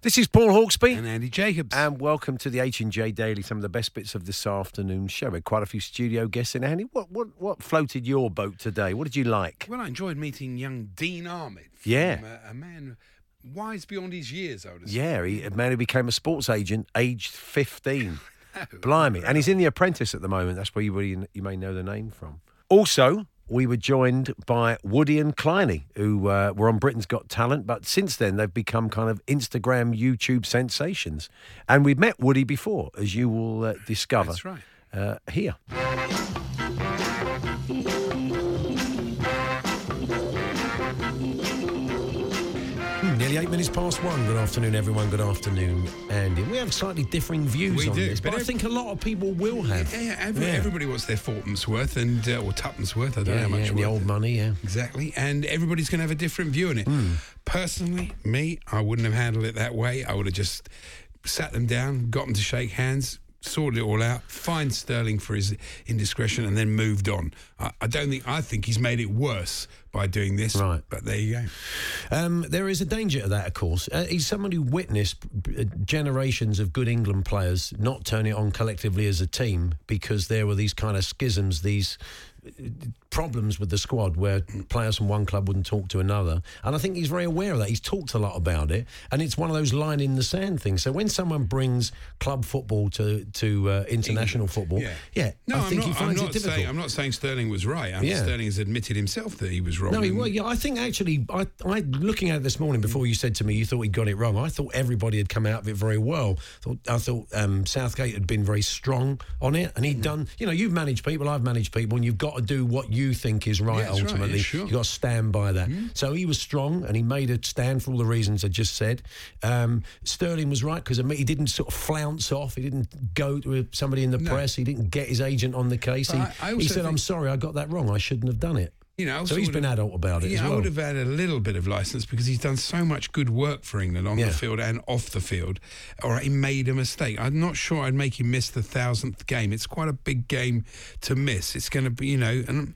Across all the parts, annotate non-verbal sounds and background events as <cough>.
This is Paul Hawksby. And Andy Jacobs. And welcome to the H and J Daily. Some of the best bits of this afternoon show. We had quite a few studio guests in. Andy, what what what floated your boat today? What did you like? Well, I enjoyed meeting young Dean Ahmad. from, Yeah. uh, a man wise beyond his years, I would have Yeah, he, a man who became a sports agent aged fifteen. <laughs> Blimey, and he's in The Apprentice at the moment. That's where you you, you may know the name from. Also. We were joined by Woody and Kleiny, who uh, were on Britain's Got Talent, but since then they've become kind of Instagram, YouTube sensations. And we've met Woody before, as you will uh, discover That's right. uh, here. Nearly eight minutes past one. Good afternoon, everyone. Good afternoon, Andy. We have slightly differing views We on do, this, but, but I think a lot of people will have. Yeah, yeah, every, Yeah. everybody wants their fourpence worth and uh, or tuppence worth. I don't Yeah, know how much yeah, the old money, yeah. Exactly, and everybody's going to have a different view on it. Hmm. Personally, me, I wouldn't have handled it that way. I would have just sat them down, got them to shake hands, sorted it all out, fined Sterling for his indiscretion, and then moved on. I, I don't think. I think he's made it worse by doing this. Right. But there you go. Um, there is a danger to that, of course. Uh, he's someone who witnessed uh, generations of good England players not turn it on collectively as a team because there were these kind of schisms, these problems with the squad where players from one club wouldn't talk to another. And I think he's very aware of that. He's talked a lot about it, and it's one of those line in the sand things. So when someone brings club football to to uh, international football, Yeah. yeah, No, I think not, he I'm not it difficult. saying I'm not saying Sterling was right. I'm Yeah. Sterling has admitted himself that he was wrong. No, he, well, yeah, I think actually, I, I looking at it this morning before you said to me you thought he got it wrong. I thought everybody had come out of it very well. Thought, I thought um, Southgate had been very strong on it, and Mm. he'd done. You know, you've managed people, I've managed people, and you've got to do what you think is right. Yeah, that's right, yeah, ultimately, sure. you've got to stand by that. So he was strong, and he made a stand for all the reasons I just said. Um, Sterling was right because he didn't sort of flounce off. He didn't go to somebody in the No. press. He didn't get his agent on the case. He, I- I he said, "I'm sorry, I got that wrong. I shouldn't have done it." You know, So he's been have- adult about it yeah, as I would have had a little bit of license because he's done so much good work for England on Yeah. the field and off the field. All right, he made a mistake. I'm not sure I'd make him miss the thousandth game. It's quite a big game to miss. It's going to be, you know, and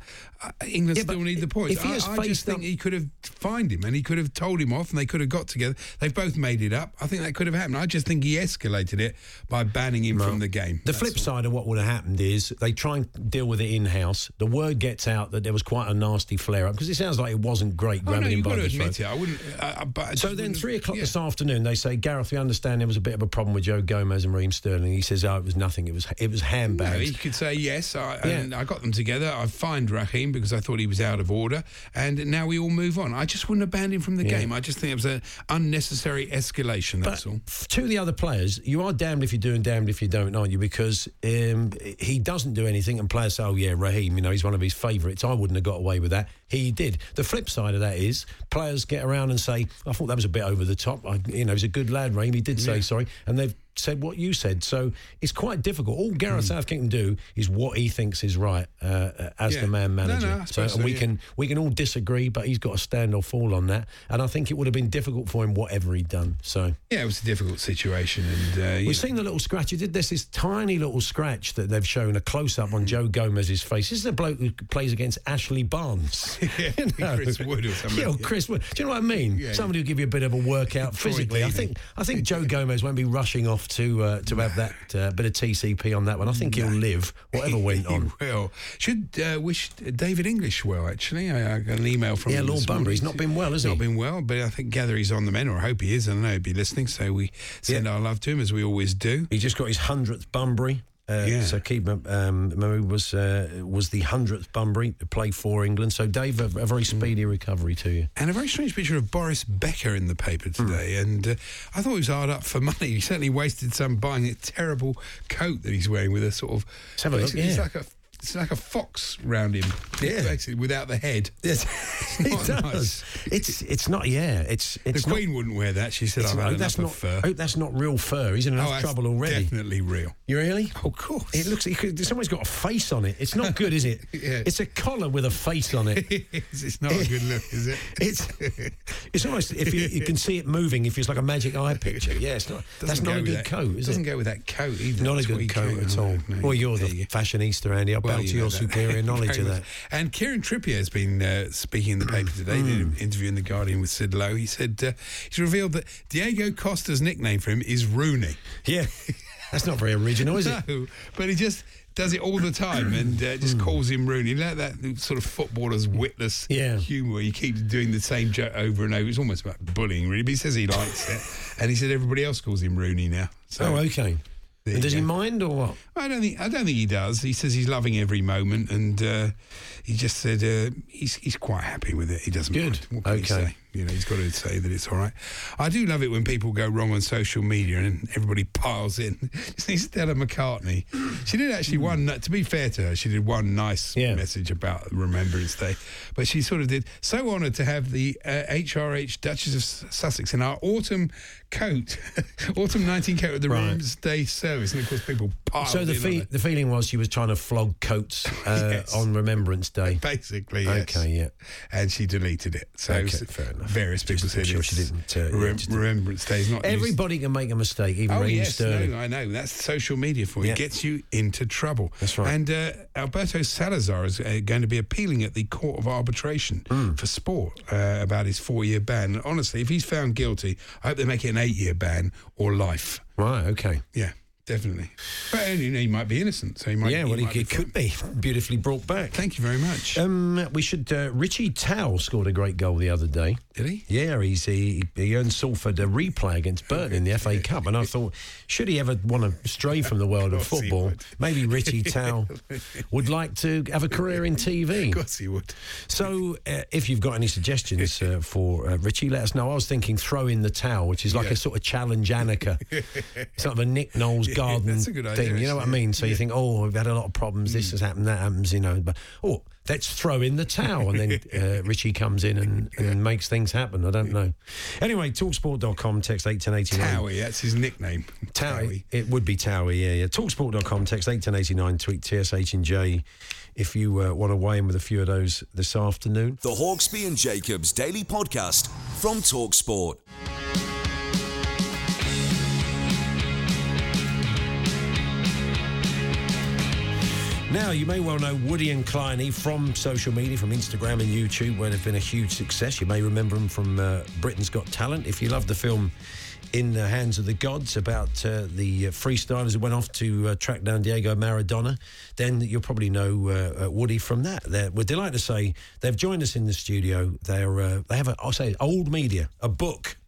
England Yeah, still need the points. if he I, has I just think up- he could have fined him and he could have told him off and they could have got together. They've both made it up. I think that could have happened. I just think he escalated it by banning him from the game. The That's flip all. side of what would have happened is they try and deal with it in house. The word gets out that there was quite a nasty flare up because it sounds like it wasn't great Oh, no, grabbing him you've by got to the admit throat. it. I wouldn't. Uh, but I So then, wouldn't- three o'clock yeah. this afternoon, they say, Gareth, we understand there was a bit of a problem with Joe Gomez and Raheem Sterling. He says, "Oh, it was nothing. It was it was No, he could say yes. I, Yeah. and I got them together. I fined Raheem because I thought he was out of order, and now we all move on. I just wouldn't have banned him from the Yeah. game. I just think it was an unnecessary escalation. That's But all. to the other players, you are damned if you do and damned if you don't, aren't you? Because um, he doesn't do anything, and players say, "Oh yeah, Raheem, you know, he's one of his favourites. I wouldn't have got away with that." He did. The flip side of that is players get around and say, "I thought that was a bit over the top." I, you know, he's a good lad, Raheem. He did say sorry, and they've said what you said. So it's quite difficult. All Gareth Southgate can do is what he thinks is right uh, uh, as Hmm. Yeah. the man manager. No, no. And so, we yeah. can we can all disagree, but he's got to stand or fall on that. And I think it would have been difficult for him whatever he'd done. So Yeah, it was a difficult situation, and uh, we've seen the little scratch. He did this this tiny little scratch that they've shown a close up on Joe Gomez's face. This is a bloke who plays against Ashley Barnes. <laughs> Yeah, <laughs> Chris Wood or something. <laughs> Yeah, or Chris Wood. Do you know what I mean? Somebody who give you a bit of a workout physically. I think I think Joe Gomez won't be rushing off to uh, to have that uh, bit of TCP on that one. I think he'll live whatever <laughs> went on. He will. Should uh, wish David English well. Actually, I, I got an email from Yeah, him Lord Bunbury. He's not been well, has he? not been well, but I think gather he's on the mend, or I hope he is. I don't know. He'd be listening, so we send our love to him as we always do. He just got his hundredth Bunbury. Uh, Yeah. So keep um, he was uh, was the hundredth Bunbury to play for England. So Dave, a, a very speedy recovery to you. And a very strange picture of Boris Becker in the paper Hmm. today. And uh, I thought he was hard up for money. <laughs> He certainly wasted some buying a terrible coat that he's wearing with a sort of. Let's have a look, It's yeah. like a. It's like a fox round him, Yeah. basically without the head. Yes, <laughs> not it does. nice. It's it's not. Yeah, it's it's the not. Queen wouldn't wear that. She said, "I've had that's not. fur." Oh, that's not real fur. He's in enough Oh, that's trouble already. Definitely real. You really? Oh, of course. It looks. It could, someone's got a face on it. It's not <laughs> good, is it? Yeah. It's a collar with a face on it. <laughs> it's, not a good look, is it? It's it's almost if you, you can see it moving. If it's like a magic eye picture, yeah, it's not. that's Doesn't not go a good that- coat, is doesn't it? go with that coat either. Not a That's good coat at all. well, you're the fashionista, Andy. I'll Well, bow you to your superior <laughs> knowledge of that. And Kieran Trippier has been uh, speaking in the paper today, did an interview in The Guardian with Sid Lowe. He said uh, he's revealed that Diego Costa's nickname for him is Rooney. Yeah, that's not very original, is it? <laughs> No, but he just does it all the time <clears throat> and uh, just calls him Rooney. Like that sort of footballer's witless Yeah. humour. He keeps doing the same joke over and over. It's almost about bullying, really. But he says he likes it, <laughs> and he said everybody else calls him Rooney now. So Oh, okay. There does he mind or what? I don't think I don't think he does. He says he's loving every moment, and uh, he just said uh, he's he's quite happy with it. He doesn't Good. mind. What can he Okay. You know, he's got to say that it's all right. I do love it when people go wrong on social media and everybody piles in. <laughs> See Stella McCartney. She did actually one. To be fair to her, she did one nice. Yeah. message about Remembrance Day, but she sort of did. So honoured to have the uh, HRH Duchess of Sussex in our autumn coat, <laughs> autumn 19 coat of the Right. Remembrance Day service, and of course people piled So the fe- the feeling was she was trying to flog coats <laughs> uh, Yes. on Remembrance Day. Basically, yes. Okay, yeah. And she deleted it. So Okay, fair enough. Various people said sure she didn't, uh, Rem- to- Remembrance Day is not used- Everybody can make a mistake, even Oh Raheem yes, Sterling. no, I know. That's social media for you. Yeah. It gets you into trouble. That's right. And uh, Alberto Salazar is uh, going to be appealing at the Court of Arbitration Hmm. for Sport uh, about his four-year ban. Honestly, if he's found guilty, I hope they make it an eight-year ban or life. Right, okay. Yeah, definitely. But you know, he might be innocent, so he might. yeah, well, he it, might it be could be beautifully brought back. Thank you very much. Um, we should. Uh, Richie Towell scored a great goal the other day. Did he? Yeah, he's he, he earned Salford a replay against Burton in the FA <laughs> Cup, and I thought, should he ever want to stray from the world of Of football, maybe Richie <laughs> Towell would like to have a career in TV. Of course he would. So, uh, if you've got any suggestions uh, <laughs> for uh, Richie, let us know. I was thinking throw in the towel, which is like Yeah. a sort of challenge Anneka. sort of a Nick Knowles <laughs> garden that's a good idea, thing. You know what I mean? So you think, oh, we've had a lot of problems. This has happened, that happens, you know. But oh, let's throw in the towel, and then <laughs> uh, Richie comes in and, and makes things happen. I don't know. Anyway, talksport.com, text eight ten eighty nine. Towie, that's his nickname. Towie. It would be Towie, yeah, yeah. Talksport.com, text 81089, tweet TSH and J if you uh, want to weigh in with a few of those this afternoon. The Hawksby and Jacobs Daily Podcast from Talksport. Now, you may well know Woody and Kleiny from social media, from Instagram and YouTube, where they've been a huge success. You may remember them from uh, Britain's Got Talent. If you love the film In the Hands of the Gods about uh, the uh, freestylers who went off to uh, track down Diego Maradona, then you'll probably know uh, uh, Woody from that. They're, we're delighted to say they've joined us in the studio. They're they have a I'll say old media, a book.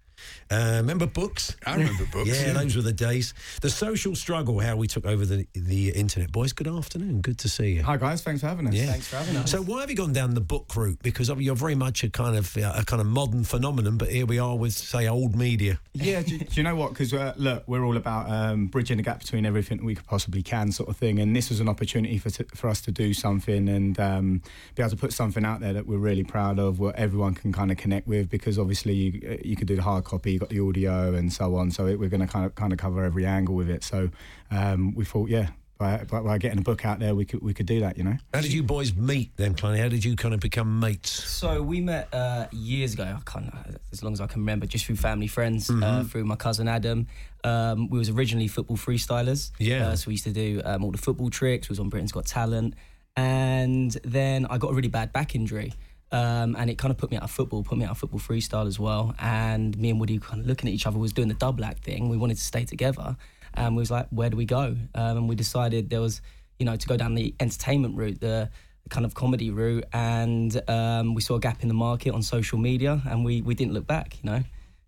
Uh, remember books? I remember books, yeah, yeah. those were the days. The social struggle, how we took over the the internet. Boys, good afternoon. Good to see you. Hi guys, thanks for having us. Yeah. Thanks for having us. So why have you gone down the book route? Because you're very much a kind of uh, a kind of modern phenomenon, but here we are with say old media. yeah, do, do you know what? Because uh, look, we're all about um, bridging the gap between everything we could possibly can, sort of thing. And this was an opportunity for t- for us to do something and um, be able to put something out there that we're really proud of, where everyone can kind of connect with. Because obviously you uh, you could do the hard copy copy, you got the audio, and so on. So it, we're going to kind of kind of cover every angle with it. So um, we thought, yeah, by, by, by getting a book out there, we could we could do that. You know. How did you boys meet then, Kleiny? How did you kind of become mates? So we met uh, years ago. I can't, as long as I can remember, just through family friends, uh, Mm-hmm. through my cousin Adam. Um, we was originally football freestylers. Yeah. Uh, so we used to do um, all the football tricks. We was on Britain's Got Talent, and then I got a really bad back injury. Um, and it kind of put me out of football, put me out of football freestyle as well. And me and Woody kind of looking at each other was doing the double act thing. We wanted to stay together, and we was like, where do we go? Um, and we decided there was, you know, to go down the entertainment route, the kind of comedy route, and um, we saw a gap in the market on social media, and we we didn't look back, you know.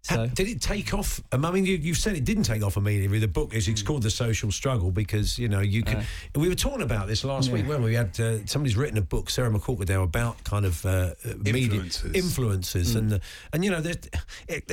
So Did it take off? Um, I mean, you, you've said it didn't take off immediately. The book is it's Mm. called The Social Struggle because you know you can. we were talking about this last week when we had uh, somebody's written a book, Sarah McCorkadale, about kind of uh, uh, media influences, Mm. and uh, and you know there's, it,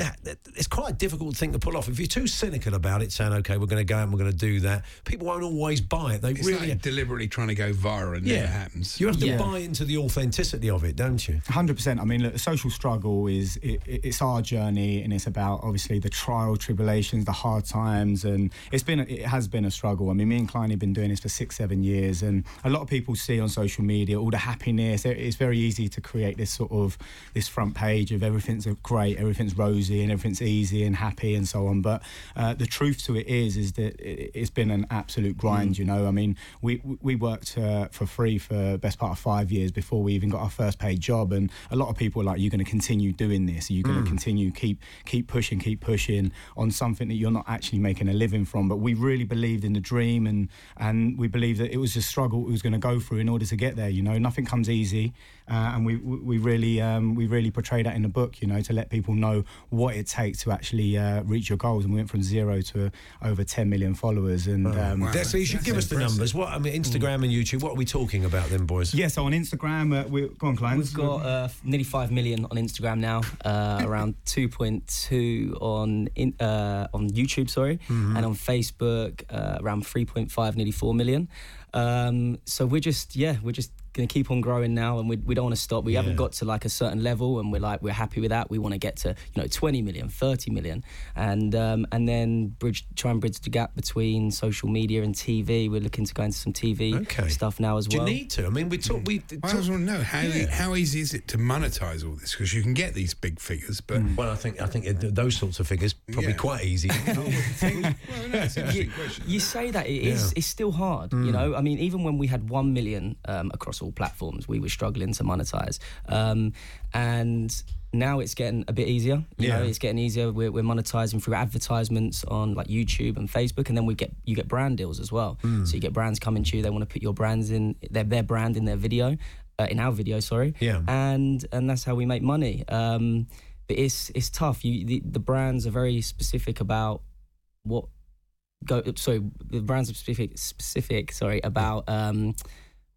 it's quite a difficult thing to pull off. If you're too cynical about it, saying okay, we're going to go and we're going to do that, people won't always buy it. They It's really. like deliberately trying to go viral and yeah, never happens. You have to Yeah. buy into the authenticity of it, don't you? Hundred percent. I mean, look, the social struggle is it, it- it's our journey, and it's about obviously the trial tribulations, the hard times, and it's been a- it has been a struggle. I mean, me and Klein have been doing this for six, seven years, and a lot of people see on social media all the happiness. It- It's very easy to create this sort of this front page of everything's great, everything's rosy, and everything's easy and happy, and so on. But uh, the truth to it is, is that it, it's been an absolute grind. You know, I mean, we we worked uh, for free for best part of five years before we even got our first paid job, and a lot of people are like, "You're going to continue doing this? Are you going to continue keep keep pushing, keep pushing on something that you're not actually making a living from?" But we really believed in the dream, and and we believed that it was a struggle we was going to go through in order to get there. You know, nothing comes easy, uh, and we we we really um, we really portray that in the book. You know, to let people know what it takes to actually uh, reach your goals. And we went from zero to over 10 million followers, and um, wow. so you should That's give us the numbers. What I mean, Instagram and YouTube. What are we talking about then, boys? yeah. So on Instagram, uh, we go on, Klein. We've got uh, nearly five million on Instagram now, uh, around two point two on in, uh, on YouTube, sorry, Mm-hmm. and on Facebook uh, around three point five, nearly four million. Um, so we're just yeah, we're just gonna keep on growing now, and we, we don't want to stop. We haven't got to like a certain level, and we're like we're happy with that. We want to get to you know 20 million, 30 million, and um, and then bridge try and bridge the gap between social media and TV. We're looking to go into some TV Okay. stuff now as Do well. you need to? I mean, we talk. We I talk, just want to know how Yeah. how easy is it to monetize all this because you can get these big figures, but well, I think I think those sorts of figures probably Yeah. quite easy. <laughs> well, no, it's an interesting question. you say that it is Yeah. it's still hard you know i mean even when we had 1 million um, across all platforms. We were struggling to monetize. Um, and now it's getting a bit easier. You know Yeah. it's getting easier. We're, we're monetizing through advertisements on like youtube and facebook and then we get you get brand deals as well. So you get brands coming to you. They want to put your brands in their, their brand in their video uh, in our video sorry. Yeah. and and that's how we make money. Um, but it's it's tough. You the, the brands are very specific about what go sorry the brands are specific specific sorry about um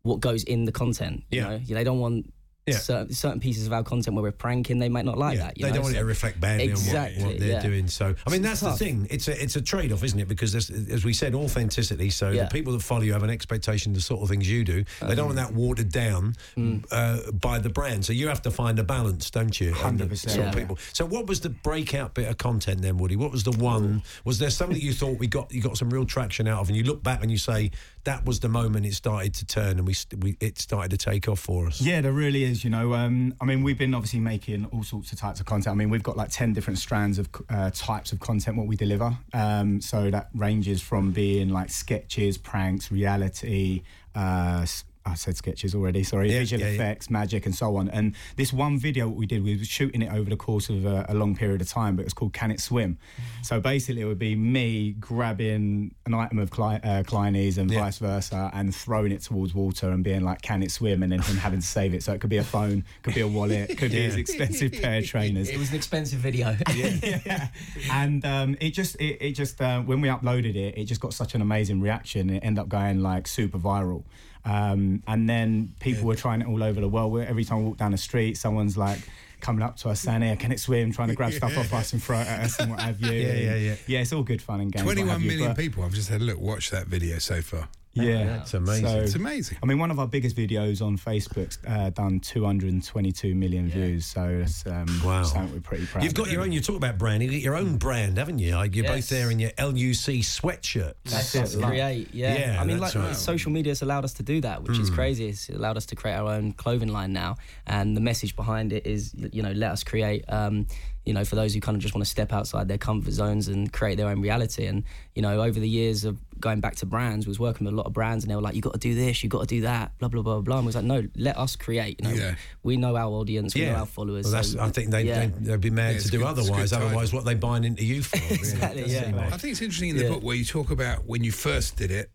what goes in the content you Yeah. know they don't want Yeah. certain, certain pieces of our content where we're pranking they might not like Yeah, that you they know? don't want it to reflect badly Exactly, on what, what they're yeah. doing. So, I mean, that's It's the thing. It's a it's a trade off, isn't it? Because there's, as we said, authenticity. So Yeah. the people that follow you have an expectation of the sort of things you do. They don't want that watered down Mm. uh, by the brand. So you have to find a balance, don't you? 100%, sort yeah. people. So what was the breakout bit of content then, Woody? What was the one? Was there something you thought we got you got some real traction out of, and you look back and you say that was the moment it started to turn and we, we it started to take off for us. Yeah, there really is. You know, um, I mean, we've been obviously making all sorts of types of content. I mean, we've got like 10 different strands of uh, types of content what we deliver. Um, so that ranges from being like sketches, pranks, reality, uh, I said sketches already, sorry, Yeah, visual yeah, yeah. effects, magic, and so on. And this one video we did, we were shooting it over the course of a, a long period of time, but it's called Can It Swim? So basically, it would be me grabbing an item of Cli- uh, Kleiny's and Yeah. vice versa and throwing it towards water and being like, Can it swim? And then him having to save it. So it could be a phone, could be a wallet, could be his expensive pair of <laughs> trainers. it was an expensive video <laughs> yeah. And um, it just, it, it just, uh, when we uploaded it, it just got such an amazing reaction. It ended up going like super viral. Um, and then people were trying it all over the world. Every time we walk down the street, someone's like coming up to us saying, "Here, can it swim?" Trying to grab stuff off us and throw it at us and what have you. <laughs> Yeah, And yeah, yeah. Yeah, it's all good fun and games. Twenty-one million but- people. I've just had a look. Watch that video so far. Yeah, That's amazing. So- It's amazing. I mean, one of our biggest videos on Facebook's uh, done 222 million views. So that's um, Wow. something we're pretty proud. You've got of. your own. You talk about brand. You've got your own brand, haven't you? Like you're both there in your LUC sweatshirt. That's That's it. create, yeah. Yeah, I mean, that's like right. social media has allowed us to do that, which is crazy. It's allowed us to create our own clothing line now, and the message behind it is, you know, let us create. Um, you know, for those who kind of just want to step outside their comfort zones and create their own reality. And you know, over the years of going back to brands, we was working with a lot of brands, and they were like, "You got to do this, you got to do that," blah blah blah blah. And we was like, "No, let us create." You know, Yeah. we know our audience, we know our followers. Well, that's, so- I think they, yeah. they, would be mad Yeah, to do good- otherwise. Otherwise, title. what they buying into you for? Exactly, Does yeah. I think it's interesting in the Yeah. book where you talk about when you first did it.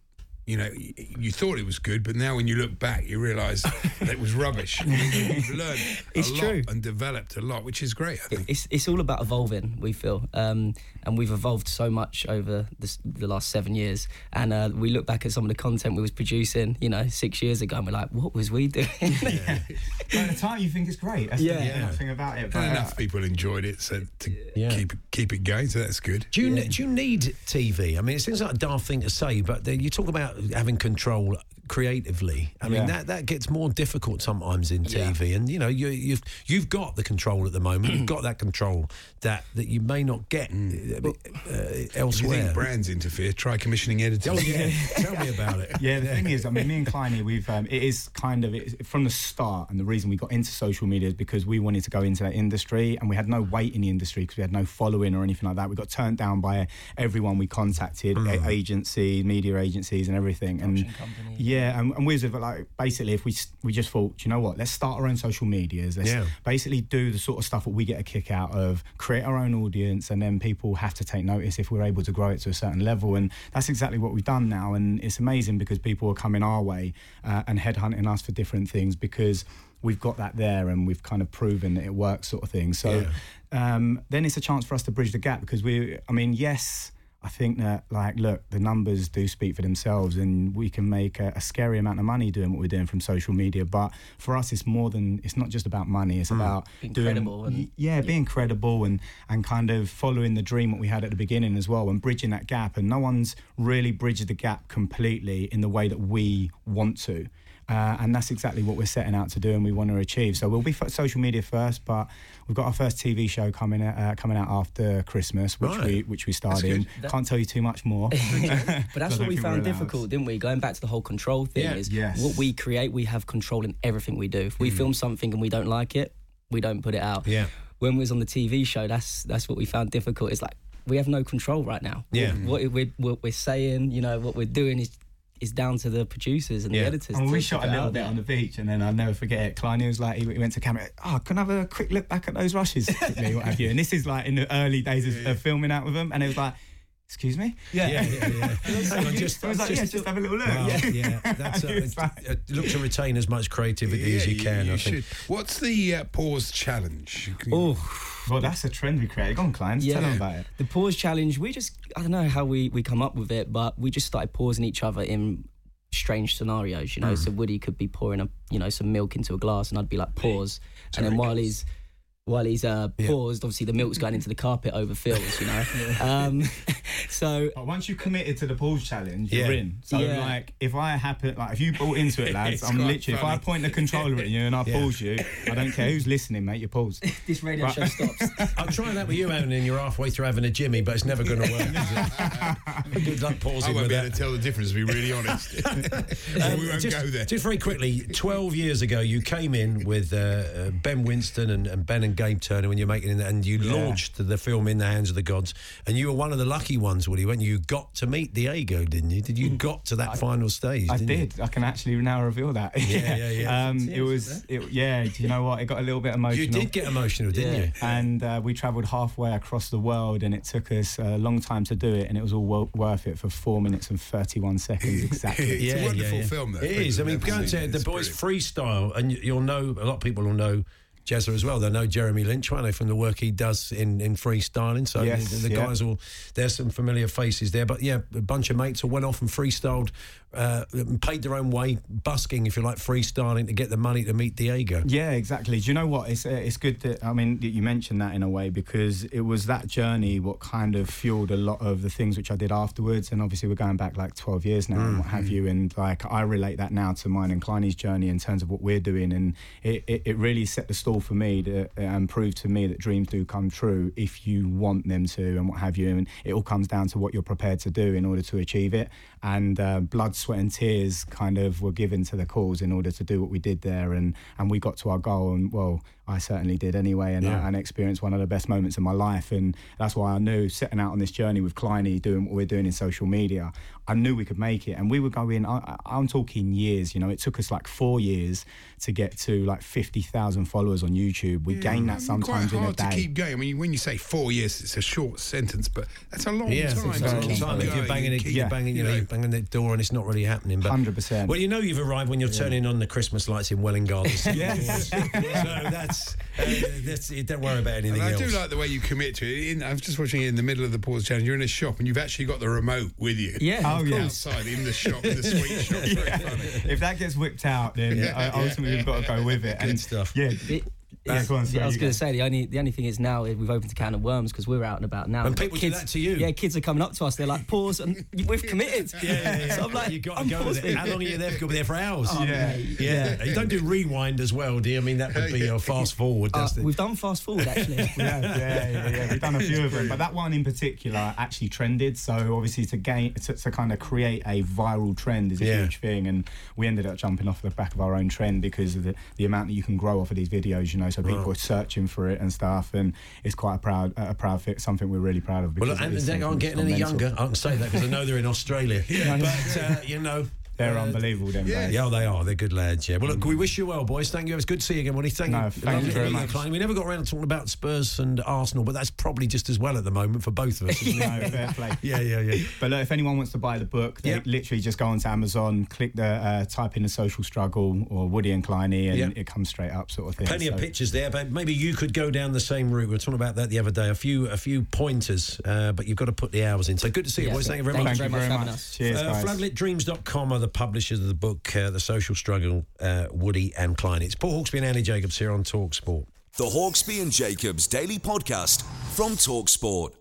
You know, you, you thought it was good, but now when you look back, you realise that it was rubbish. <laughs> You've learned It's a lot true. and developed a lot, which is great. I think. it's it's all about evolving. We feel, um, and we've evolved so much over this, the last seven years. And uh, we look back at some of the content we was producing, you know, six years ago, and we're like, what was we doing? <laughs> At the time, you think it's great. That's Yeah. the Yeah. thing about it. But, And uh, enough people enjoyed it, so to Yeah. keep keep it going. So that's good. Do you, ne- do you need TV? I mean, it seems like a daft thing to say, but you talk about having control creatively. I mean, Yeah. that, that gets more difficult sometimes in Yeah. TV. And, you know, you, you've you've got the control at the moment. you've got that control that, that you may not get uh, uh, If you elsewhere. think brands interfere, try commissioning editors. Oh, yeah. <laughs> Tell me about it. Yeah, the thing is, I mean, me and <laughs> Kleiny, we've um, it is kind of it's, from the start, and the reason we got into social media is because we wanted to go into that industry, and we had no weight in the industry because we had no following or anything like that. We got turned down by everyone we contacted, a- agencies, media agencies, and everything. And yeah, and, and we was like basically, if we we just thought, you know what, let's start our own social medias. Let's Yeah. basically do the sort of stuff that we get a kick out of, create our own audience, and then people have to take notice if we're able to grow it to a certain level. And that's exactly what we've done now. And it's amazing because people are coming our way uh, and headhunting us for different things because we've got that there and we've kind of proven that it works, sort of thing. So um, then it's a chance for us to bridge the gap because we, I mean, yes. I think that, like, look, the numbers do speak for themselves, and we can make a, a scary amount of money doing what we're doing from social media. But for us, it's more than it's not just about money. It's hmm. about Being doing, credible and- yeah, being credible and and kind of following the dream that we had at the beginning as well, and bridging that gap. And no one's really bridged the gap completely in the way that we want to. Uh, and that's exactly what we're setting out to do, and we want to achieve. So we'll be f- social media first, but we've got our first TV show coming uh, coming out after Christmas, which Right. we which we starred in. Can't tell you too much more. <laughs> But that's <laughs> what we found allowed. difficult, didn't we? Going back to the whole control thing Yeah. is Yes. what we create, we have control in everything we do. If we film something and we don't like it, we don't put it out. Yeah. When we was on the TV show, that's that's what we found difficult. It's like we have no control right now. Yeah. What, what, we're, what we're saying, you know, what we're doing is is down to the producers and Yeah. the editors. And to we shot a little out bit on the beach, and then I'll never forget it. Klein was like, he went to camera. Oh, can I have a quick look back at those rushes, quickly, what have you? And this is like in the early days of, of filming out with them, and it was like, excuse me. Yeah, yeah, yeah. Hang <laughs> on, just, I was like, yeah, just have a little look. Well, Yeah. yeah, <laughs> that's And uh, like- look to retain as much creativity as you can. I think. should. What's the uh, pause challenge? Oh, Well, that's a trend we created. Go on, clients, Yeah. tell them about it. The pause challenge, we just, I don't know how we, we come up with it, but we just started pausing each other in strange scenarios, you know. Mm. So Woody could be pouring a, you know, some milk into a glass and I'd be like, pause. And then while he's, while he's uh, paused, obviously the milk's going into the carpet over Phil's, you know. <laughs> um, <laughs> so But once you committed to the pause challenge, Yeah. you're in. So Yeah. like, if I happen, like, if you bought into it, <laughs> lads, I'm quite literally. If I point the controller at you and I Yeah. pause you, I don't care who's listening, mate. You pause. this radio show stops. I'm trying that with you, Aaron, and you're halfway through having a Jimmy, but it's never going to work. is it? Good luck pausing. I won't with be that. able to tell the difference, to be really honest. Um, we won't just, go there. Just very quickly, 12 years ago, you came in with uh, uh, Ben Winston and, and Ben and Gabe Turner when you're making it, and you launched the film In the Hands of the Gods. And you were one of the lucky ones, Woody, when you got to meet Diego, didn't you? Did you got to that final stage? I didn't you? I can actually now reveal that. Yeah, yeah, <laughs> yeah. um, it was. It, yeah. Do you know what? It got a little bit emotional. You did get emotional, didn't Yeah. you? and uh, we travelled halfway across the world, and it took us a long time to do it, and it was all wo- worth it for four minutes and thirty-one seconds <laughs> exactly. It's a wonderful film, though. It is. I mean, People go and haven't say seen it. The boys brilliant. freestyle, and you'll know a lot of people will know Jezza as well. They know Jeremy Lynch, won't they, from the work he does in, in freestyling. So Yes, the, the yeah. guys all there's some familiar faces there. But yeah, a bunch of mates all went off and freestyled, uh, and paid their own way, busking if you like, freestyling to get the money to meet Diego. Yeah, exactly. Do you know what? It's uh, it's good that I mean you mentioned that in a way because it was that journey what kind of fueled a lot of the things which I did afterwards. And obviously we're going back like twelve years now and what have you. And like I relate that now to mine and Kleiny's journey in terms of what we're doing. And it, it, it really set the for me to, and proved to me that dreams do come true if you want them to and what have you. And it all comes down to what you're prepared to do in order to achieve it. And uh, blood, sweat, and tears kind of were given to the cause in order to do what we did there. And and we got to our goal. And well, I certainly did anyway. And, Yeah. I, and experienced one of the best moments of my life. And that's why I knew setting out on this journey with Kleiny, doing what we're doing in social media, I knew we could make it. And we were going. I, I- I'm talking years. You know, it took us like four years to get to like fifty thousand followers on YouTube. We gained that mm, sometimes Quite in a hard to keep going. I mean, when you say four years, it's a short sentence, but that's a long Yeah, time. it's a to long keep time. If you're banging, and it, keep- you're banging, you know, you're banging the door and it's not really happening. But 100%. Well, you know you've arrived when you're turning on the Christmas lights in Welling Gardens. <laughs> Yes. <laughs> so that's, uh, don't worry about anything And I else. do like the way you commit to it. In, I was just watching it in the middle of the pause challenge. You're in a shop and you've actually got the remote with you. Yeah, Oh, yeah. Outside in the shop, in the sweet <laughs> shop. It's very funny. if that gets whipped out, then uh, <laughs> ultimately we've got to go with it. Good and stuff. Yeah. It- Yeah, sorry, I was going to say the only the only thing is now we've opened a can of worms because we're out and about now. And people do that to you? Yeah, kids are coming up to us. They're like, "Pause," and we've committed. Yeah, yeah, yeah. So I'm like, you got to go with it. How long are you there? You'll be there for hours. Oh, yeah. yeah. You don't do rewind as well, do you? I mean, that would be a fast forward. Uh, That's we've done fast forward actually. <laughs> yeah, yeah, yeah, yeah. <laughs> We've done a few of them, but that one in particular actually trended. So obviously, to gain to, to kind of create a viral trend is a Yeah. huge thing, and we ended up jumping off the back of our own trend because of the, the amount that you can grow off of these videos. You know, so people are searching for it and stuff, and it's quite a proud, a proud fit, something we're really proud of. well, and they aren't getting any fundamental. younger. I can say that because I know they're in Australia. <laughs> But, uh, you know. They're uh, unbelievable, them guys. Yeah, they are. They're good lads. Yeah. Well, look, we wish you well, boys. Thank you. It was good to see you again, Woody. Thank No, you. thank Lovely you very much. Klein. We never got around to talking about Spurs and Arsenal, but that's probably just as well at the moment for both of us. isn't? <laughs> No, fair play. <laughs> yeah, yeah, yeah. But look, if anyone wants to buy the book, they Yep. literally just go onto Amazon, click the uh, type in the social struggle or Woody and Kleiny, and Yep. it comes straight up, sort of thing. Plenty of So- pictures there, but maybe you could go down the same route. We were talking about that the other day. A few, a few pointers, uh, but you've got to put the hours in. So good to see you, Yeah, boys. Thank you very thank much. Thank you very much. us. Cheers, Uh, guys. Floodlitdreams.com are the publishers of the book, uh, The Social Struggle, uh, Woody and Klein. It's Paul Hawksby and Andy Jacobs here on Talk Sport. The Hawksby and Jacobs Daily Podcast from Talksport.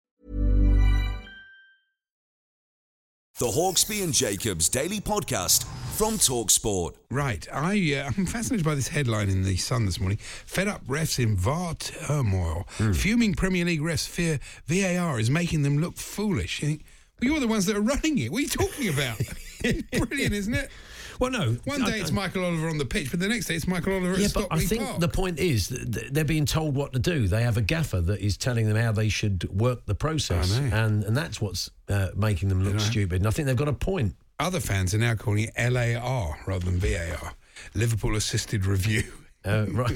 The Hawksby and Jacobs Daily Podcast from Talksport. Right, I uh, <laughs> I'm fascinated by this headline in the Sun this morning. Fed up refs in VAR turmoil. Fuming Premier League refs fear VAR is making them look foolish. You think, well, you're the ones that are running it. What are you talking about? <laughs> Brilliant, isn't it? Well, no. One I- day it's I- Michael Oliver on the pitch, but the next day it's Michael Oliver Yeah, at but I Stockley think Park. the point is they're being told what to do. They have a gaffer that is telling them how they should work the process, and and that's what's uh, making them look stupid. And I think they've got a point. Other fans are now calling it LAR rather than VAR. Liverpool assisted review. Uh, <laughs> right.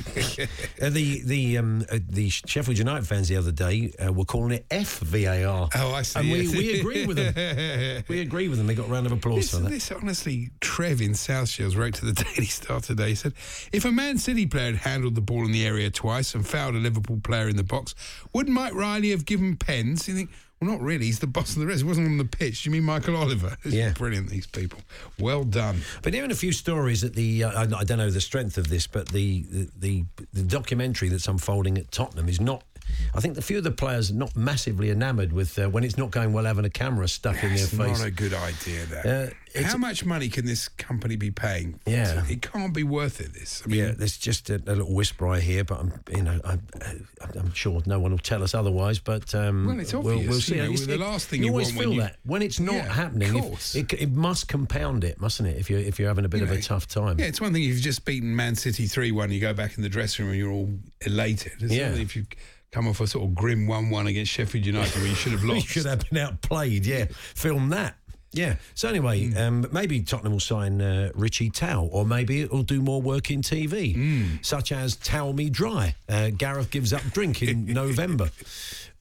Uh, the the um, uh, the Sheffield United fans the other day uh, were calling it FVAR. Oh, I see. And we, we <laughs> agree with them. We agree with them. They got a round of applause This, for that. this honestly, Trev in South Shields wrote to the <laughs> Daily Star today. He said, "If a Man City player had handled the ball in the area twice and fouled a Liverpool player in the box, would Mike Riley have given pens?" You think, well, not really. He's the boss of the rest. He wasn't on the pitch. You mean Michael Oliver? <laughs> It's Yeah. brilliant. These people. Well done. Been hearing a few stories at the. Uh, I, I don't know the strength of this, but the, the the the documentary that's unfolding at Tottenham is not. I think a few of the players are not massively enamoured with uh, when it's not going well having a camera stuck in their It's face. not a good idea. That. Uh, How much money can this company be paying? Yeah. it can't be worth it. This. I mean, yeah, there's just a, a little whisper I hear, but I'm, you know, I, I'm sure no one will tell us otherwise. But um, Well, it's we'll, obvious, we'll see. you know, the it- last thing you you always want when feel you- that when it's not Yeah, happening, if- it, it must compound it, mustn't it? If you're if you're having a bit You of a tough time. Yeah, it's one thing if you've just beaten Man City 3 1, you go back in the dressing room and you're all elated. It's Yeah. if you come off a sort of grim 1 1 against Sheffield United where you should have <laughs> lost. should have been outplayed. Yeah, film that. Yeah. So anyway, Hmm. um, maybe Tottenham will sign uh, Richie Towell, or maybe it'll do more work in TV, Hmm. such as Towel Me Dry. Uh, Gareth gives up drink in <laughs> November.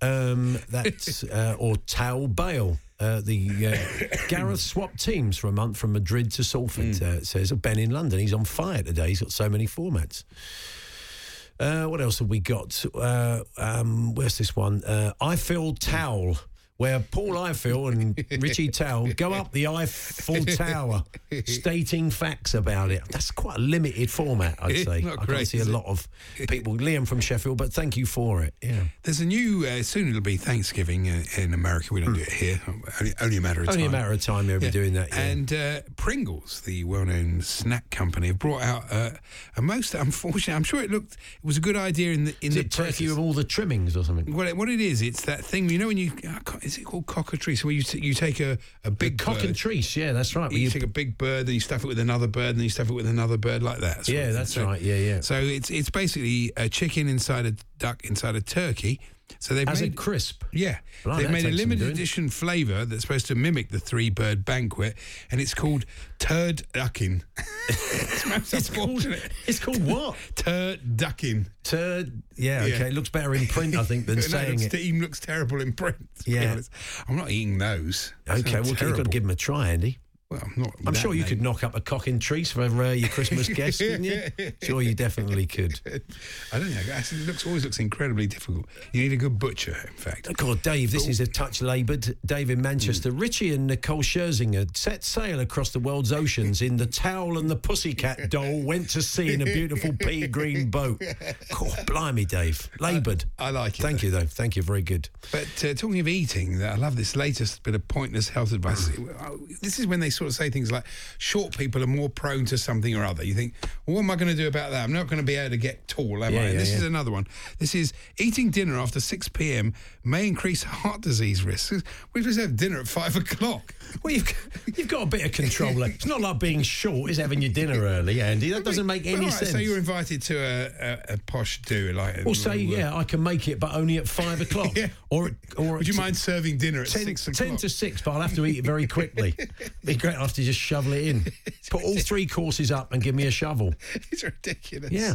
Um, that's <laughs> uh, or Towel Bale. Uh, the uh, Gareth swapped teams for a month from Madrid to Salford. Uh, it says Ben in London. He's on fire today. He's got so many formats. Uh, what else have we got? Uh, um, where's this one? Uh, I feel towel. Where Paul Eiffel and Richie Towell go up the Eiffel Tower, stating facts about it. That's quite a limited format, I'd say. Not I great, can't see a lot of people. Liam from Sheffield, but thank you for it. Yeah, There's a new, uh, soon it'll be Thanksgiving uh, in America. We don't do it here. Only, only a matter of only time. a matter of time you'll be doing that. Yeah. And uh, Pringles, the well-known snack company, have brought out uh, a most unfortunate. I'm sure it looked it was a good idea in the in is the turkey with all the trimmings or something? Well, what it is, it's that thing you know when you is it called cockatrice? Where you t- you take a, a big Cock bird, and yeah, that's right. you, You- take a big bird, then you stuff it with another bird, and then you stuff it with another bird like that. Yeah, that's So- right. Yeah, yeah. So it's it's basically a chicken inside a duck inside a turkey. So they've As a made crisp. yeah, Blimey, they've made a limited edition flavour that's supposed to mimic the three bird banquet, and it's called turd ducking. <laughs> it's It's called, it's called <laughs> what? Turducken. Turd. Yeah, Yeah. okay. It looks better in print, I think, than <laughs> No, saying it. even looks terrible in print. Yeah. I'm not eating those. Okay, well, you've got to give them a try, Andy. Well, I'm not. I'm sure you name. could knock up a cock and trees for uh, your Christmas guests, couldn't you? <laughs> Sure, you definitely could. I don't know. It looks always looks incredibly difficult. You need a good butcher, in fact. God, Dave, this is a touch laboured. Dave in Manchester. Hmm. Richie and Nicole Scherzinger set sail across the world's oceans in the Towel and the Pussycat <laughs> Doll went to sea in a beautiful pea green boat. God, blimey, Dave. Laboured. I like it, Thank you, though. Thank you. Very good. But uh, talking of eating, I love this latest bit of pointless health advice. this is when they sort of say things like, "Short people are more prone to something or other." You think, "Well, what am I going to do about that? I'm not going to be able to get tall, am Yeah, I?" And yeah, this is another one. This is eating dinner after six p.m. may increase heart disease risks. Supposed to have dinner at five o'clock. Well, you've, you've got a bit of control. It's not like being short is having your dinner early, Andy. That doesn't make any right, sense. So you're invited to a, a, a posh do, like. Or say, yeah, I can make it, but only at five o'clock. <laughs> Yeah. Or, or Would you at mind serving dinner at 10, o'clock? 10 to 6, but I'll have to eat it very quickly. Be great. I'll have to just shovel it in. <laughs> Put all three courses up and give me a shovel. <laughs> it's ridiculous. Yeah.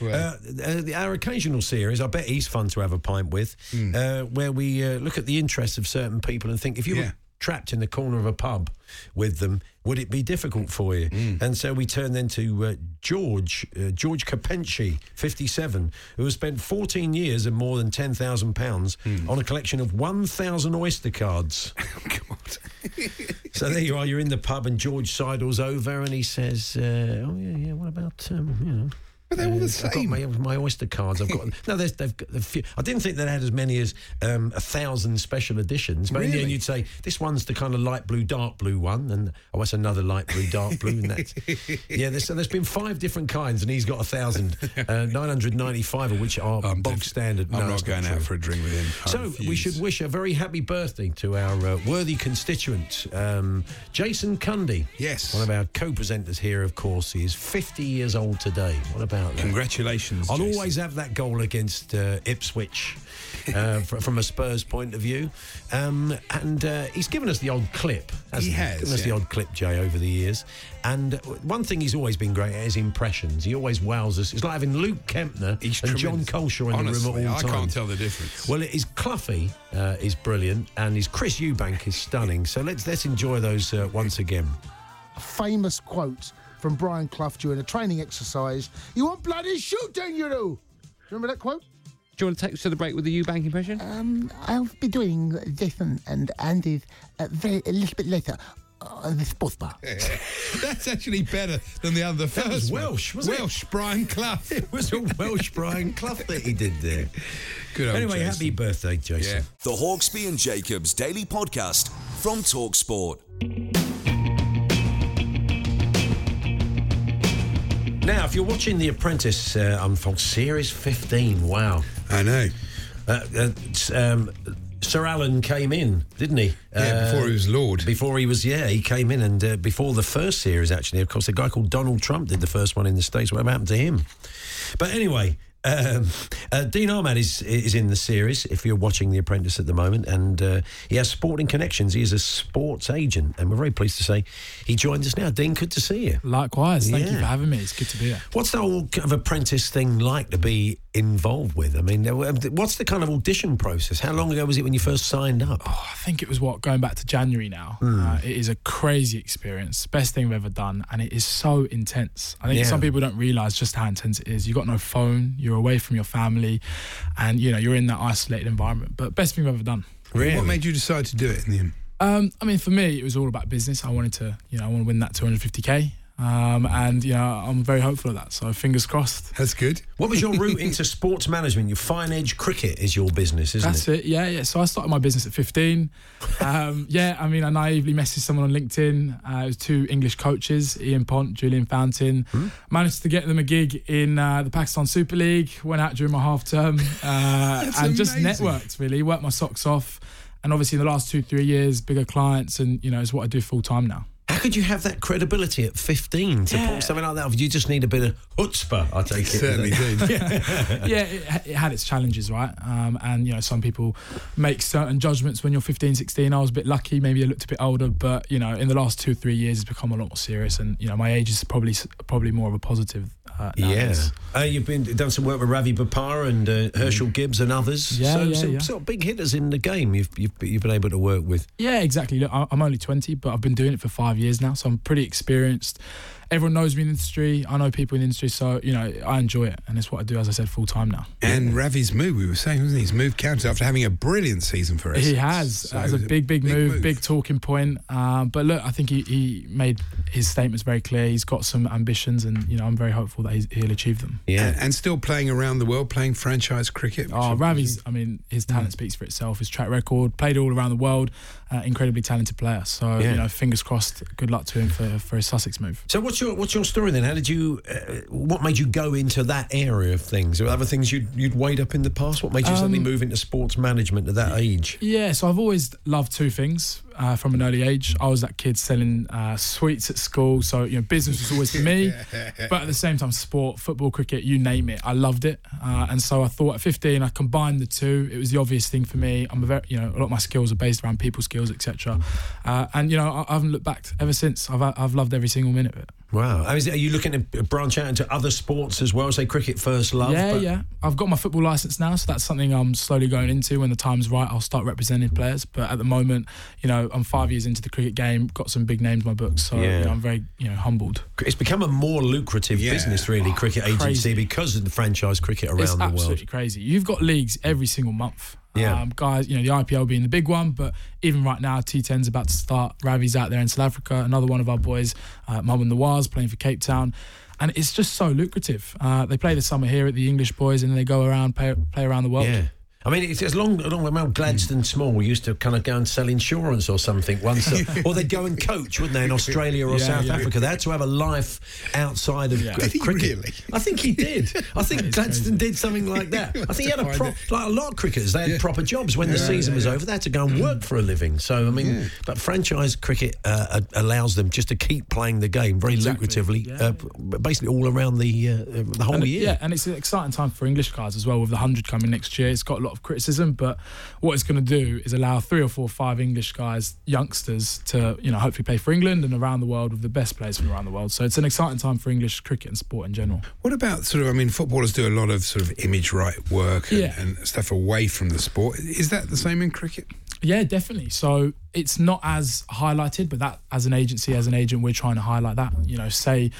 Well, Uh, uh, the- our occasional series, I bet he's fun to have a pint with, uh, where we uh, look at the interests of certain people and think if you Yeah. were trapped in the corner of a pub with them, would it be difficult for you? And so we turn then to uh, George, uh, George Capenci, 57, who has spent 14 years and more than £10,000 on a collection of 1,000 Oyster cards. <laughs> God. <laughs> So there you are. You're in the pub, and George sidles over, and he says, uh, "Oh yeah, yeah. What about um, you know?" But they're all the I've got same. my, my Oyster cards. I've got no. There's, they've got a few. I didn't think they had as many as um, a thousand special editions. But in the end, you'd say this one's the kind of light blue, dark blue one, and oh, that's another light blue, dark blue, and that's <laughs> yeah. There's, so there's been five different kinds, and he's got a thousand, <laughs> uh, nine hundred ninety-five of which are I'm bog standard. I'm No, not going out for a drink with him. I So we should wish a very happy birthday to our uh, worthy constituent, um, Jason Cundy. Yes. One of our co-presenters here, of course. He is 50 years old today. What about that? Congratulations. I'll Jason. always have that goal against uh, Ipswich uh, <laughs> fr- from a Spurs point of view. Um, and uh, he's given us the odd clip. hasn't He has, Given us the yeah. odd clip, Jay, over the years. And uh, one thing he's always been great at is impressions. He always wows us. It's like having Luke Kempner He's and John tremendous. Culshaw in Honestly, the room at all times. I times. can't tell the difference. Well, his Cloughie uh, is brilliant, and his Chris Eubank is stunning. So let's let's enjoy those uh, once again. A famous quote from Brian Clough during a training exercise. You want bloody shooting, you do. you Remember that quote? Do you want to take us to the break with the Eubank impression? Um, I'll be doing Jason and Andy's uh, very, a little bit later on the sports bar. <laughs> That's actually better than the other first. was. Welsh, wasn't it? Welsh, Brian Clough. <laughs> It was a Welsh Brian Clough that he did there. Good old Anyway, Jason. happy birthday, Jason. Yeah. The Hawksby and Jacobs Daily Podcast from Talksport. Now, if you're watching The Apprentice uh, on Fox Series 15, wow. I know. Uh, uh, um, Sir Alan came in, didn't he? Yeah, Uh, before he was Lord. Before he was, yeah, he came in, and uh, before the first series, actually, of course, a guy called Donald Trump did the first one in the States. What happened to him? But anyway, um, uh, Dean Ahmad is is in the series. If you're watching The Apprentice at the moment, and uh, he has sporting connections. He is a sports agent, and we're very pleased to say he joins us now. Dean, good to see you. Likewise, thank you for having me. It's good to be here. What's the whole kind of apprentice thing like to be involved with? I mean, uh, what's the kind of audition process? How long ago was it when you first signed up? Oh, I think it was what going back to January now. Hmm. Uh, it is a crazy experience, best thing I've ever done, and it is so intense. I think Yeah. some people don't realize just how intense it is. You got no phone, you're away from your family, and you know you're in that isolated environment. But best thing I've ever done. Really? What made you decide to do it in the end? Um, I mean, for me, it was all about business. I wanted to, you know, I want to win that 250k, um, and you know, I'm very hopeful of that. So fingers crossed. That's good. What was your route into sports management? Your fine edge cricket is your business, isn't That's it? That's it? Yeah, yeah. So I started my business at 15. Um, <laughs> yeah, I mean, I naively messaged someone on LinkedIn. Uh, it was two English coaches, Ian Pont, Julian Fountain. Hmm? Managed to get them a gig in uh, the Pakistan Super League. Went out during my half term uh, <laughs> and just networked. Really, worked my socks off. And obviously, in the last two, three years, bigger clients, and you know, it's what I do full time now. How could you have that credibility at 15 to Yeah. pull something like that? off? You just need a bit of chutzpah, I take it. Certainly do. <laughs> <laughs> yeah, it, it had its challenges, right? Um, and, you know, some people make certain judgments when you're 15, 16. I was a bit lucky. Maybe I looked a bit older, but, you know, in the last two, three years, it's become a lot more serious. And, you know, my age is probably probably more of a positive. Uh, Yeah, uh, you've been done some work with Ravi Bopara and uh, Herschelle Gibbs and others. Yeah, so, yeah, some yeah. sort of big hitters in the game. You've, you've you've been able to work with. Yeah, exactly. Look, I'm only 20, but I've been doing it for five years now, so I'm pretty experienced. Everyone knows me in the industry. I know people in the industry, so you know I enjoy it, and it's what I do, as I said, full time now. And Ravi's move, we were saying, wasn't he? He's moved county after having a brilliant season for us. He has. So was a it was big, big, move, big talking point. Um, but look, I think he, he made his statements very clear. He's got some ambitions, and you know I'm very hopeful that he's, he'll achieve them. And, and still playing around the world, playing franchise cricket. which Oh, Ravi's, I mean, his talent speaks for itself. His track record, played all around the world, uh, incredibly talented player. So, Yeah. you know, fingers crossed, good luck to him for, for his Sussex move. So what's your what's your story then? How did you? Uh, what made you go into that area of things? Or other things you'd you'd weighed up in the past? What made you suddenly Um, move into sports management at that age? Yeah, so I've always loved two things uh, from an early age. I was that kid selling uh, sweets at school, so you know business was always for me. <laughs> but at the same time, sport, football, cricket, you name it, I loved it. Uh, and so I thought at 15, I combined the two. It was the obvious thing for me. I'm a very, you know, a lot of my skills are based around people skills, etc. Uh, and you know, I, I haven't looked back ever since. I've I've loved every single minute of it. Wow. I mean, are you looking to branch out into other sports as well? Say cricket first love. yeah, but- yeah. I've got my football license now, so that's something I'm slowly going into. When the time's right, I'll start representing players. But at the moment, you know, I'm five years into the cricket game, got some big names in my books, so Yeah. you know, I'm very, you know, humbled. It's become a more lucrative Yeah. business, really, oh, cricket agency, because of the franchise cricket around it's the absolutely world. crazy. You've got leagues every single month. Yeah. Um, guys, you know, the IPL being the big one, but even right now, T10's about to start. Ravi's out there in South Africa. Another one of our boys, uh, the Nawaz, playing for Cape Town. and it's just so lucrative. Uh, they play the summer here at the English boys, and then they go around play, play around the world. Yeah. I mean, it's as long, as long well, Gladstone Small used to kind of go and sell insurance or something once, uh, <laughs> or they'd go and coach, wouldn't they, in <laughs> Australia or Yeah, South yeah. Africa? They had to have a life outside of, Yeah. of cricket. really? I think he did. <laughs> I think Gladstone crazy. did something like that. I think he had a pro- like a lot of cricketers. They had proper jobs when the season was over. They had to go and work for a living. So I mean, but franchise cricket uh, allows them just to keep playing the game very Exactly. lucratively, uh, basically all around the uh, the whole And year. Yeah, and it's an exciting time for English guys as well with the 100 coming next year. It's got a lot of criticism, but what it's going to do is allow three or four, five English guys, youngsters, to you know hopefully play for England and around the world with the best players from around the world. So it's an exciting time for English cricket and sport in general. What about sort of? I mean, footballers do a lot of sort of image right work and, Yeah. and stuff away from the sport. Is that the same in cricket? Yeah, definitely. So it's not as highlighted, but that as an agency, as an agent, we're trying to highlight that. You know, say,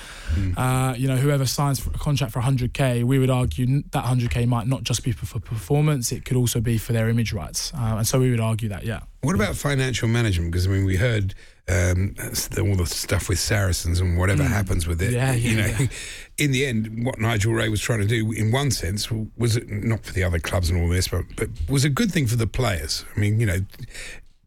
uh, you know, whoever signs for a contract for 100k, we would argue that 100k might not just be for, for performance; it could also be for their image rights. Uh, and so we would argue that, yeah. What about financial management? Because I mean, we heard um, all the stuff with Saracens and whatever happens with it. Mm. Yeah, you know, yeah. <laughs> in the end, what Nigel Wray was trying to do, in one sense, was not for the other clubs and all this, but but was a good thing for the players. I mean, you know.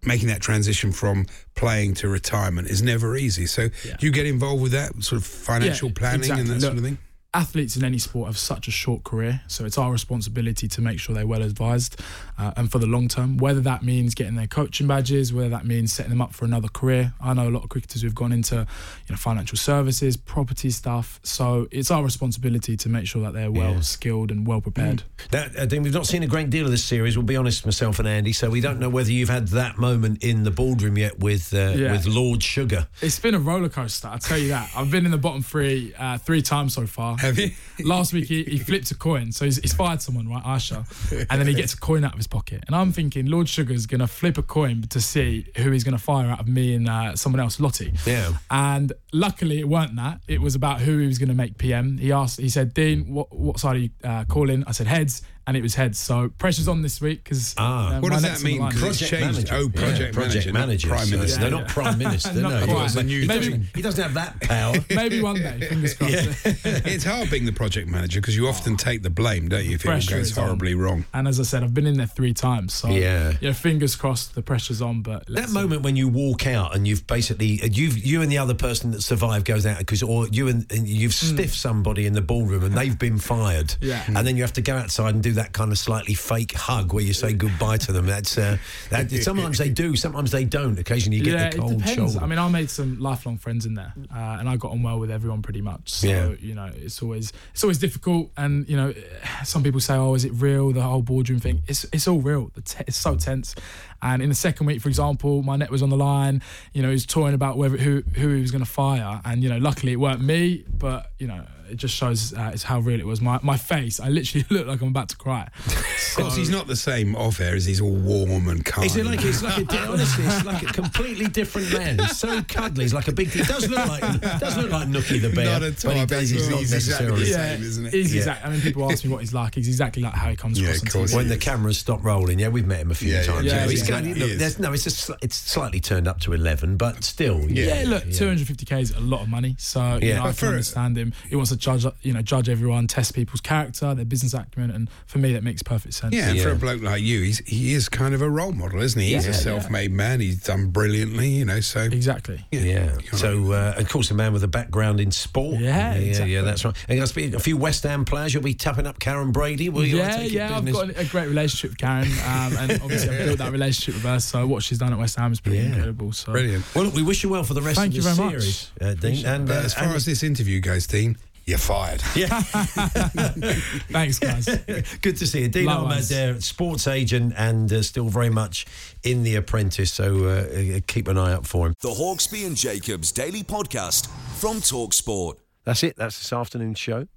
Making that transition from playing to retirement is never easy. So, do you get involved with that sort of financial Yeah, planning and exactly. that sort of thing? Athletes in any sport have such a short career, so it's our responsibility to make sure they're well advised uh, and for the long term. Whether that means getting their coaching badges, whether that means setting them up for another career. I know a lot of cricketers who've gone into you know financial services, property stuff. So it's our responsibility to make sure that they're well Yeah. skilled and well prepared. Now, I think we've not seen a great deal of this series. We'll be honest, myself and Andy. So we don't know whether you've had that moment in the boardroom yet with uh, Yeah. with Lord Sugar. It's been a roller coaster, I'll tell you that. I've been in the bottom three uh, three times so far. Have you? <laughs> Last week he, he flipped a coin, so he's, he's fired someone, right, Asha, and then he gets a coin out of his pocket. And I'm thinking Lord Sugar's going to flip a coin to see who he's going to fire out of me and uh, someone else, Lottie. Yeah. And luckily it weren't that. It was about who he was going to make PM. He asked, he said, Dean, what, what side are you uh, calling? I said heads, and it was heads. So pressure's on this week because Ah. Uh, what does that mean? 'Cause it's Project changed. manager. Oh, project Yeah, project manager, manager. prime So minister. They're not prime <laughs> minister. Not no, he quite. doesn't, he, Maybe- doesn't, he doesn't have that power. <laughs> Maybe one day, <laughs> fingers crossed. it's hard being the project manager because you often oh. take the blame, don't you, if it goes is on. horribly wrong. And as I said, I've been in there three times. So Yeah. you know, fingers crossed, the pressure's on. But That let's see. moment when you walk out and you've basically uh, you've you and the other person that survived goes out because or you and, and you've mm. stiffed somebody in the ballroom and they've been fired. Yeah. and then you have to go outside and do that kind of slightly fake hug where you say goodbye to them that's uh, that, sometimes they do sometimes they don't occasionally you get yeah, the cold it depends. shoulder I mean, I made some lifelong friends in there, uh, and I got on well with everyone pretty much. So Yeah. you know, it's always it's always difficult, and you know, some people say, "Oh, is it real?" The whole boardroom thing. It's it's all real. It's so tense. And in the second week, for example, my net was on the line. You know, he was toying about whether who who he was going to fire, and you know, luckily it weren't me. But you know, it just shows uh, it's how real it was. My my face, I literally <laughs> look like I'm about to cry. Of course, he's not the same off air as he's all warm and kind. Is it like it's like a di- honestly? It's like a completely different man. He's so cuddly. He's like a big. He does look like does look like Nookie the bear. Not at all. But I he does. He's he's- not he's exactly necessarily. the yeah, same, isn't it? He's Yeah. exact. I mean, people ask me what he's like. He's exactly like how he comes Yeah, across of TV. When the cameras stop rolling, yeah, we've met him a few Yeah, yeah, times. yeah, you. He's yeah, going- he look, there's, no, it's a, sli- it's slightly turned up to eleven, but still, Yeah, yeah. look, 250k is a lot of money. So you Yeah. know, I can understand him. He wants to judge, you know, judge everyone, test people's character, their business acumen, and for me, that makes perfect sense. Yeah, and for a bloke like you, he's he is kind of a role model, isn't he? He's Yeah, a self-made man. He's done brilliantly, you know. So exactly. Yeah. So, uh, of course, a man with a background in sport. Yeah, yeah, exactly. yeah. That's right. And there's been a few West Ham players. You'll be tapping up Karren Brady. Will you? I yeah, take it, yeah, I've business? got a great relationship with Karren, um, and <laughs> obviously I've built that relationship with her. So what she's done at West Ham is pretty Yeah. incredible. So brilliant. Well, look, we wish you well for the rest Thank of you the very much. series, uh, Dean. And uh, as far and- as this interview goes, Dean, you're fired. <laughs> yeah, <laughs> thanks, guys. <laughs> good to see you, Dean Likewise. Ahmad, uh, sports agent, and uh, still very much in the Apprentice. So uh, uh, keep an eye out for him. The Hawksbee and Jacobs Daily Podcast from Talksport. That's it. That's this afternoon's show.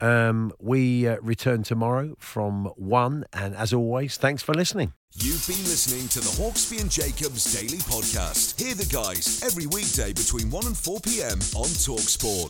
Um, we uh, return tomorrow from one, and as always, thanks for listening. You've been listening to the Hawksbee and Jacobs Daily Podcast. Hear the guys every weekday between 1 and 4 p.m. on Talksport.